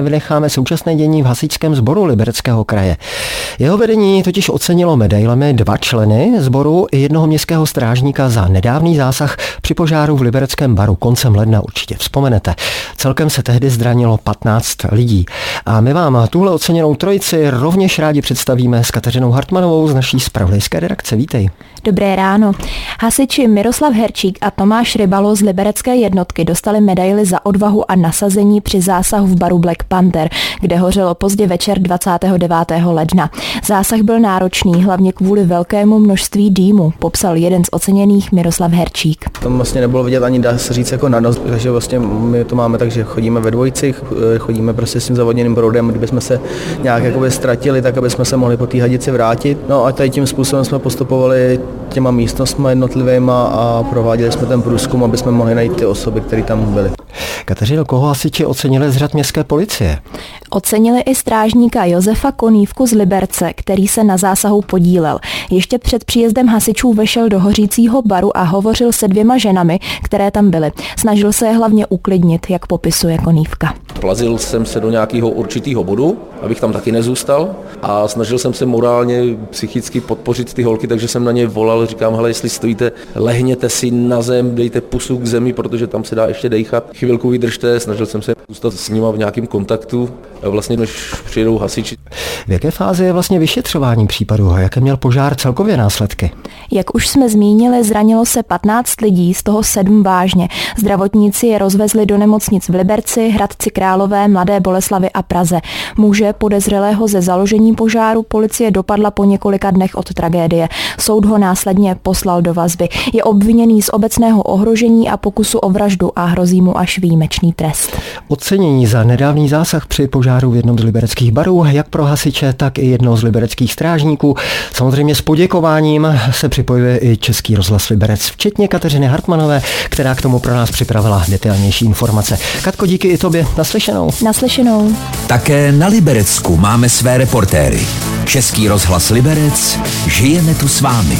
nevynecháme současné dění v hasičském sboru Libereckého kraje. Jeho vedení totiž ocenilo medailemi dva členy sboru i jednoho městského strážníka za nedávný zásah při požáru v Libereckém baru koncem ledna určitě vzpomenete. Celkem se tehdy zranilo 15 lidí. A my vám tuhle oceněnou trojici rovněž rádi představíme s Kateřinou Hartmanovou z naší spravodajské redakce. Vítej. Dobré ráno. Hasiči Miroslav Herčík a Tomáš Rybalo z liberecké jednotky dostali medaily za odvahu a nasazení při zásahu v baru Black Panther, kde hořelo pozdě večer 29. ledna. Zásah byl náročný, hlavně kvůli velkému množství dýmu, popsal jeden z oceněných Miroslav Herčík. Tam vlastně nebylo vidět ani dá se říct jako na nos, takže vlastně my to máme tak, že chodíme ve dvojici, chodíme prostě s tím zavodněným proudem, kdyby jsme se nějak jakoby ztratili, tak aby jsme se mohli po té hadici vrátit. No a tady tím způsobem jsme postupovali těma místnostmi jednotlivými a prováděli jsme ten průzkum, aby jsme mohli najít ty osoby, které tam byly. Kateřino, koho hasiči ocenili z řad městské policie? Ocenili i strážníka Josefa Konívku z Liberce, který se na zásahu podílel. Ještě před příjezdem hasičů vešel do hořícího baru a hovořil se dvěma ženami, které tam byly. Snažil se je hlavně uklidnit, jak popisuje Konívka. Plazil jsem se do nějakého určitého bodu, abych tam taky nezůstal a snažil jsem se morálně, psychicky podpořit ty holky, takže jsem na ně volal, říkám, hele, jestli stojíte, lehněte si na zem, dejte pusu k zemi, protože tam se dá ještě dejchat. Chvilku vydržte, snažil jsem se zůstat s nima v nějakém kontaktu, vlastně než přijedou hasiči. V jaké fázi je vlastně vyšetřování případu a jaké měl požár celkově následky? Jak už jsme zmínili, zranilo se 15 lidí, z toho 7 vážně. Zdravotníci je rozvezli do nemocnic v Liberci, Hradci Králové, Mladé Boleslavy a Praze. Muže podezřelého ze založení požáru policie dopadla po několika dnech od tragédie. Soud ho následně poslal do vazby. Je obviněný z obecného ohrožení a pokusu o vraždu a hrozí mu až výjimečný trest. Ocenění za nedávný zásah při požáru v jednom z libereckých barů, jak pro hasiče, tak i jednou z libereckých strážníků. Samozřejmě s poděkováním se připojuje i Český rozhlas Liberec, včetně Kateřiny Hartmanové, která k tomu pro nás připravila detailnější informace. Katko, díky i tobě. Naslyšenou. Naslyšenou. Také na Liberecku máme své reportéry. Český rozhlas Liberec, žijeme tu s vámi.